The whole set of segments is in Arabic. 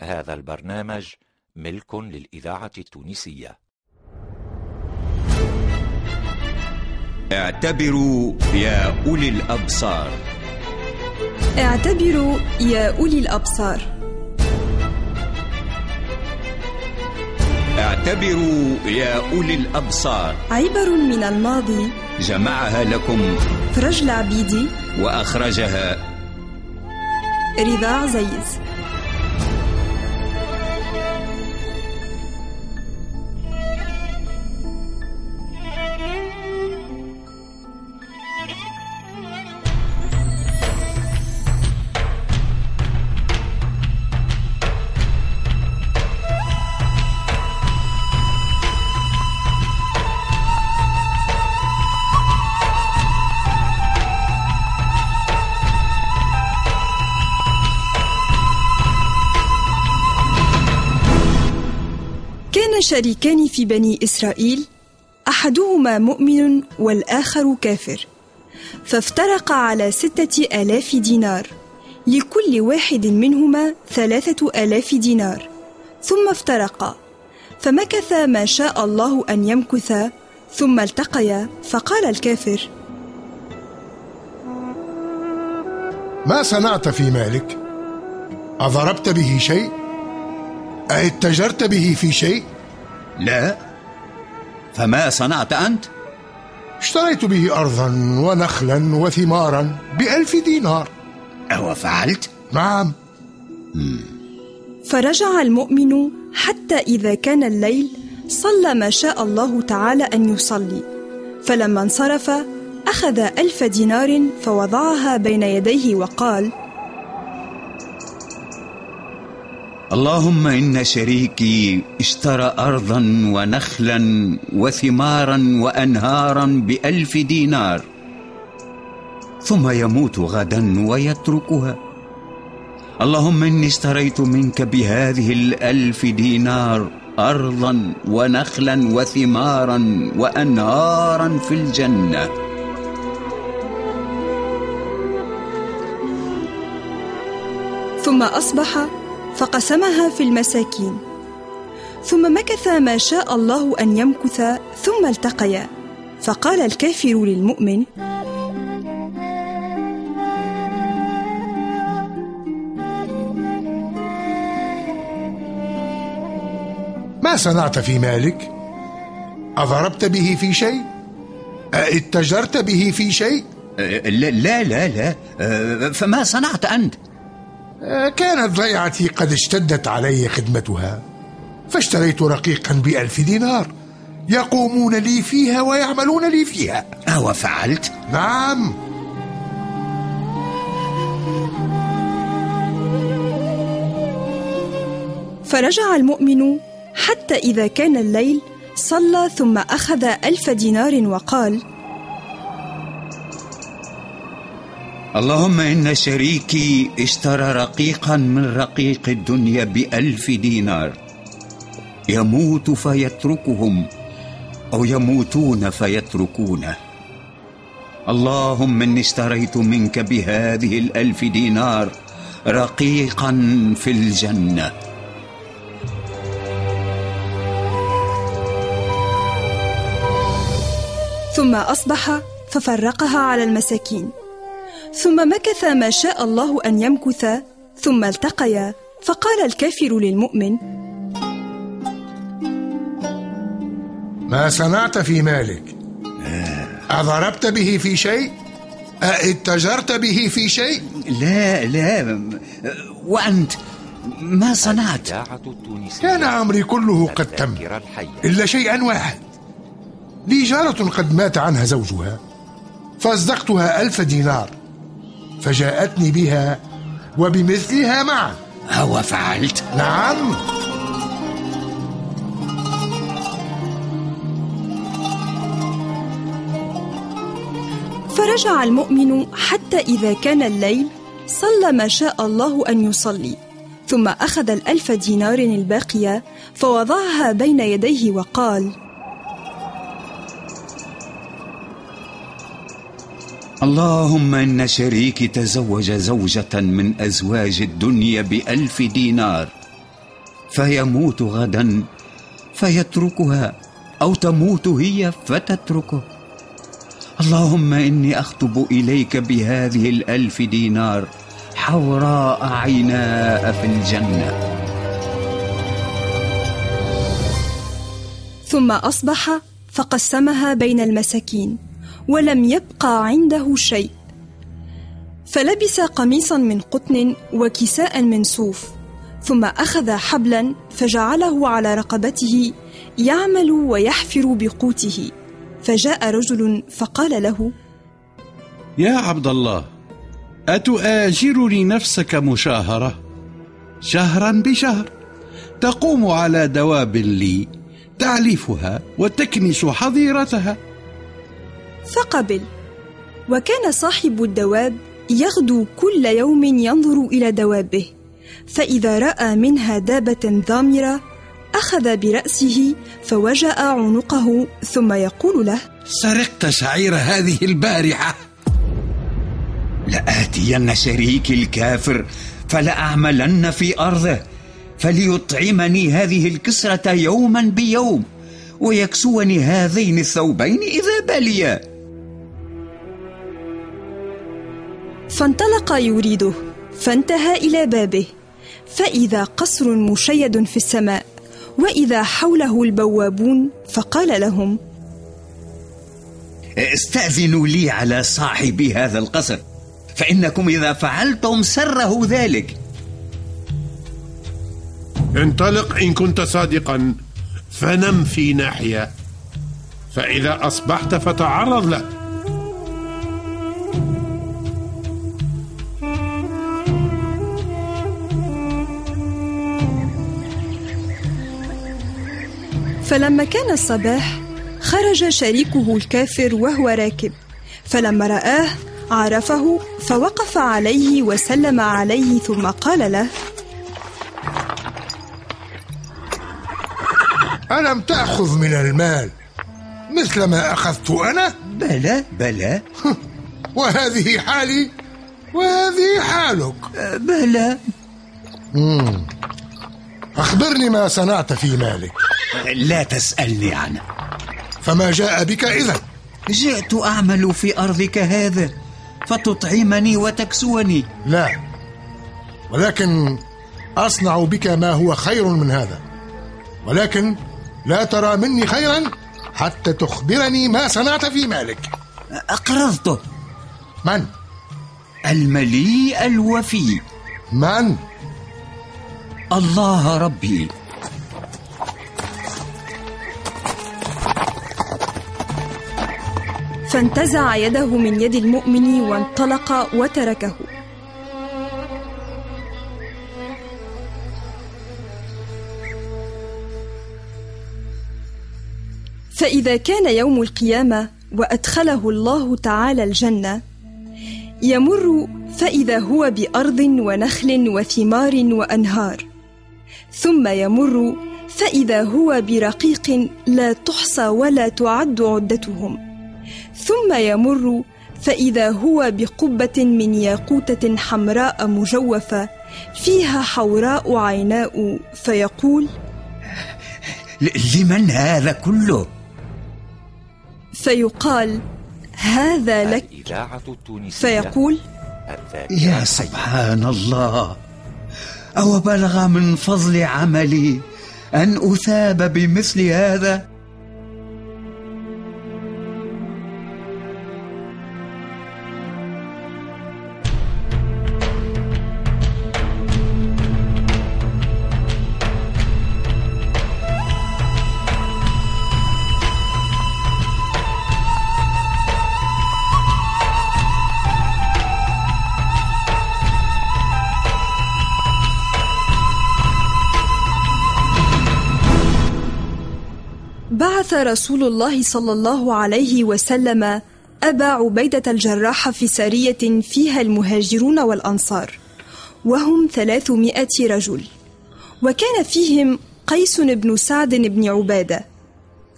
هذا البرنامج ملك للإذاعة التونسية. اعتبروا يا أولي الأبصار. اعتبروا يا أولي الأبصار. اعتبروا يا أولي الأبصار. عبر من الماضي جمعها لكم. فرج العبيدي وأخرجها. رضا عزيز. كان شريكان في بني إسرائيل أحدهما مؤمن والآخر كافر. فافترقا على ستة آلاف دينار. لكل واحد منهما ثلاثة آلاف دينار. ثم افترقا. فمكث ما شاء الله أن يمكثا ثم التقيا فقال الكافر ما صنعت في مالك؟ أضربت به شيء؟ أاتجرت به في شيء؟ لا. فما صنعت أنت؟ اشتريت به أرضا ونخلا وثمارا بألف دينار. أو فعلت؟ نعم. فرجع المؤمن حتى إذا كان الليل صلى ما شاء الله تعالى أن يصلي. فلما انصرف أخذ ألف دينار فوضعها بين يديه وقال اللهم إن شريكي اشترى أرضا ونخلا وثمارا وأنهارا بألف دينار ثم يموت غدا ويتركها. اللهم إني اشتريت منك بهذه الألف دينار أرضا ونخلا وثمارا وأنهارا في الجنة. ثم أصبح فقسمها في المساكين. ثم مكث ما شاء الله أن يمكث ثم التقيا. فقال الكافر للمؤمن ما صنعت في مالك؟ أضربت به في شيء؟ أاتجرت به في شيء؟ أه، لا لا لا, لا. أه، فما صنعت أنت؟ كانت ضيعتي قد اشتدت علي خدمتها فاشتريت رقيقا بألف دينار يقومون لي فيها ويعملون لي فيها أو فعلت؟ نعم فرجع المؤمن حتى إذا كان الليل صلى ثم أخذ ألف دينار وقال اللهم إن شريكي اشترى رقيقا من رقيق الدنيا بألف دينار. يموت فيتركهم أو يموتون فيتركونه. اللهم إني اشتريت منك بهذه الألف دينار رقيقا في الجنة. ثم أصبح ففرقها على المساكين. ثم مكث ما شاء الله أن يمكث ثم التقيا فقال الكافر للمؤمن ما صنعت في مالك؟ أضربت به في شيء؟ أاتجرت به في شيء؟ لا لا. وأنت؟ ما صنعت؟ كان أمري كله قد تم إلا شيئا واحد. لي جارة قد مات عنها زوجها فأصدقتها ألف دينار. فجاءتني بها وبمثلها معا. أو فعلت؟ نعم. فرجع المؤمن حتى إذا كان الليل صلى ما شاء الله أن يصلي ثم أخذ الألف دينار الباقية فوضعها بين يديه وقال اللهم إن شريكي تزوج زوجة من أزواج الدنيا بألف دينار فيموت غدا فيتركها أو تموت هي فتتركه. اللهم إني أخطب إليك بهذه الألف دينار حوراء عيناء في الجنة. ثم أصبح فقسمها بين المساكين. ولم يبقى عنده شيء. فلبس قميصا من قطن وكساء من صوف ثم أخذ حبلا فجعله على رقبته يعمل ويحفر بقوته. فجاء رجل فقال له يا عبد الله أتؤاجرني نفسك مشاهرة؟ شهرا بشهر. تقوم على دواب لي تعلفها وتكنس حظيرتها. فقبل. وكان صاحب الدواب يغدو كل يوم ينظر إلى دوابه فإذا رأى منها دابة ضامرة أخذ برأسه فوجأ عنقه ثم يقول له سرقت شعير هذه البارحة. لآتين شريكي الكافر فلأعملن في أرضه فليطعمني هذه الكسرة يوما بيوم ويكسوني هذين الثوبين إذا بليا. فانطلق يريده فانتهى إلى بابه. فإذا قصر مشيد في السماء وإذا حوله البوابون فقال لهم استأذنوا لي على صاحب هذا القصر فإنكم إذا فعلتم سره ذلك. انطلق إن كنت صادقا فنم في ناحية. فإذا أصبحت فتعرض له فلما كان الصباح خرج شريكه الكافر وهو راكب. فلما رآه عرفه فوقف عليه وسلم عليه ثم قال له ألم تأخذ من المال؟ مثل ما أخذت أنا؟ بلى بلى. وهذه حالي؟ وهذه حالك. بلى. أخبرني ما صنعت في مالك. لا تسألني عنه. فما جاء بك إذا جئت أعمل في أرضك هذا فتطعمني وتكسوني. لا. ولكن أصنع بك ما هو خير من هذا. ولكن لا ترى مني خيرا حتى تخبرني ما صنعت في مالك. اقرضته من؟ المليء الوفي. من؟ الله ربي. فانتزع يده من يد المؤمن وانطلق وتركه. فإذا كان يوم القيامة وأدخله الله تعالى الجنة يمر فإذا هو بأرض ونخل وثمار وأنهار. ثم يمر فإذا هو برقيق لا تحصى ولا تعد عدتهم. ثم يمر فإذا هو بقبة من ياقوتة حمراء مجوفة فيها حوراء عيناء فيقول لمن هذا كله؟ فيقال هذا لك. فيقول يا سبحان الله أو بلغ من فضل عملي أن أثاب بمثل هذا؟ رسول الله صلى الله عليه وسلم أبا عبيدة الجراح في سرية فيها المهاجرون والأنصار وهم ثلاثمائة رجل. وكان فيهم قيس بن سعد بن عبادة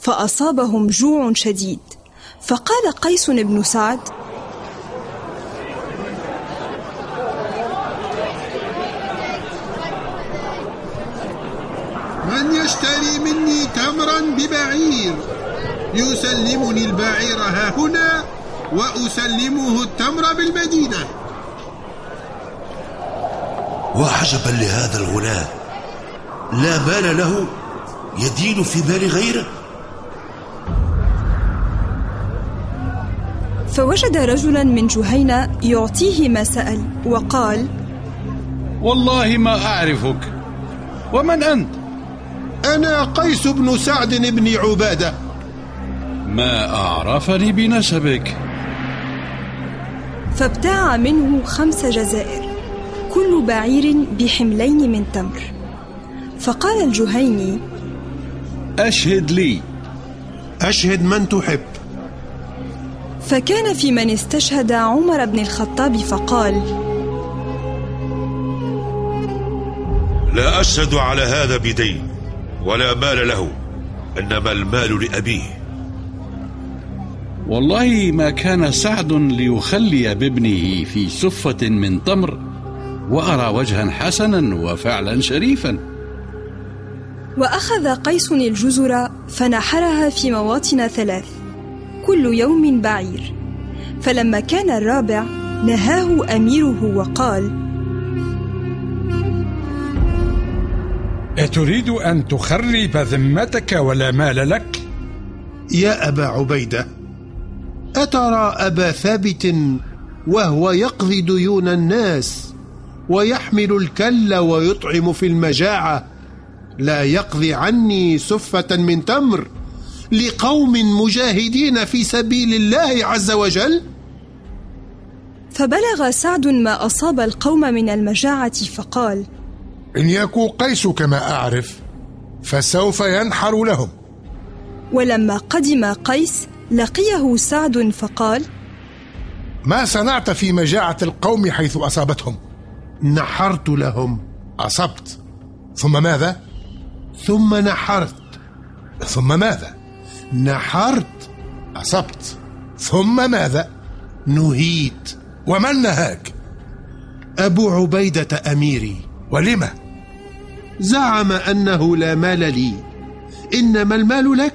فأصابهم جوع شديد. فقال قيس بن سعد من يشتري مني تمرا ببعير. يسلمني البعير ها هنا وأسلمه التمر بالمدينة. وعجبا لهذا الغلام. لا مال له يدين في مال غيره؟ فوجد رجلا من جهينة يعطيه ما سأل وقال والله ما أعرفك. ومن أنت؟ أنا قيس بن سعد بن عبادة. ما أعرفني بنسبك. فابتاع منه خمس جزائر كل بعير بحملين من تمر. فقال الجهيني أشهد لي. أشهد من تحب. فكان في من استشهد عمر بن الخطاب فقال لا أشهد على هذا بدين. ولا مال له إنما المال لأبيه. والله ما كان سعد ليخلي بابنه في سفة من تمر وأرى وجها حسنا وفعلا شريفا. وأخذ قيس الجزر فنحرها في مواطن ثلاث كل يوم بعير. فلما كان الرابع نهاه أميره وقال أتريد أن تخرب ذمتك ولا مال لك؟ يا أبا عبيدة أترى أبا ثابت وهو يقضي ديون الناس ويحمل الكل ويطعم في المجاعة لا يقضي عني سفة من تمر لقوم مجاهدين في سبيل الله عز وجل فبلغ سعد ما أصاب القوم من المجاعة فقال إن يكو قيس كما أعرف فسوف ينحر لهم ولما قدم قيس لقيه سعد فقال ما صنعت في مجاعة القوم حيث أصابتهم نحرت لهم أصبت ثم ماذا؟ ثم نحرت ثم ماذا؟ نحرت أصبت ثم ماذا؟ نهيت ومن نهاك؟ أبو عبيدة أميري ولم؟ زعم أنه لا مال لي. إنما المال لك.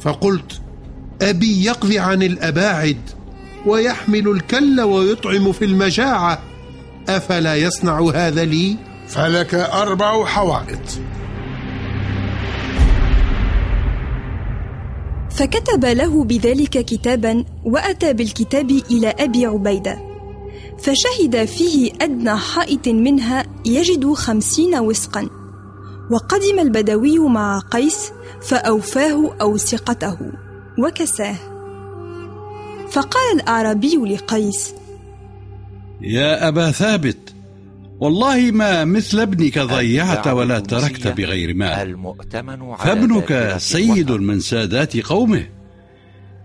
فقلت أبي يقضي عن الأباعد ويحمل الكل ويطعم في المجاعة. أفلا يصنع هذا لي؟ فلك أربع حوائط. فكتب له بذلك كتابا وأتى بالكتاب إلى أبي عبيدة. فشهد فيه أدنى حائط منها يجد خمسين وسقا. وقدم البدوي مع قيس فأوفاه أوسقته وكساه. فقال الأعرابي لقيس يا أبا ثابت والله ما مثل ابنك ضيعت ولا تركت بغير مال. المؤتمن على فابنك سيد. من سادات قومه.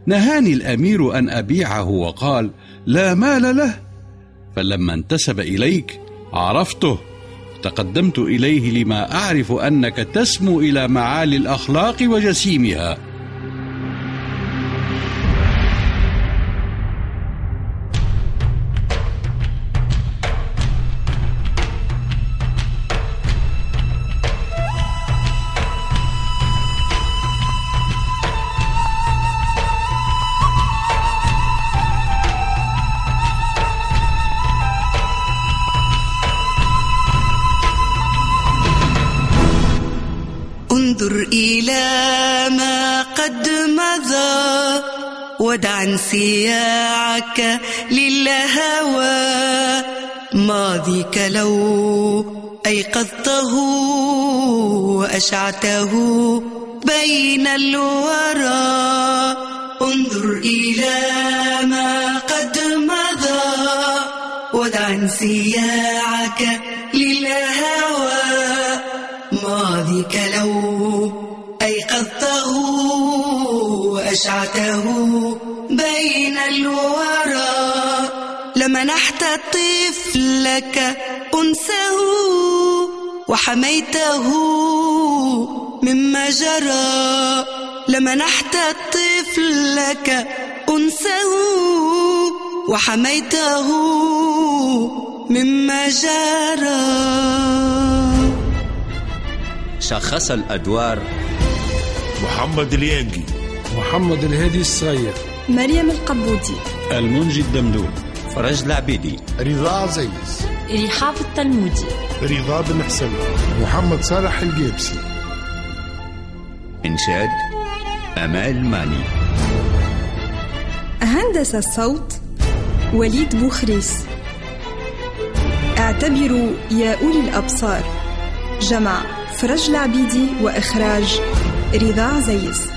نهاني الأمير أن أبيعه وقال لا مال له فلما انتسب إليك عرفته. تقدمت إليه لما أعرف أنك تسمو إلى معالي الأخلاق وجسيمها. ودع انسياعك للهوى. ماضيك لو أيقظته وأشعته بين الورى. انظر إلى ما قد مضى ودع انسياعك للهوى. ماضيك لو أيقظته وأشعته بين الورى. لمنحت طفلك أنسه وحميته مما جرى لمنحت طفلك أنسه وحميته مما جرى شخص الأدوار. محمد اليانجي. محمد الهادي الصغير. مريم القبودي. المنجي الدمدوم. فرج العبيدي. رضا عزيز. رحاب التلمودي. رضا بن حسن. محمد صالح الجيبسي إنشاد أمال ماني. هندس الصوت وليد بوخريس. اعتبروا يا أولي الأبصار. جمع فرج العبيدي وإخراج رضا عزيز.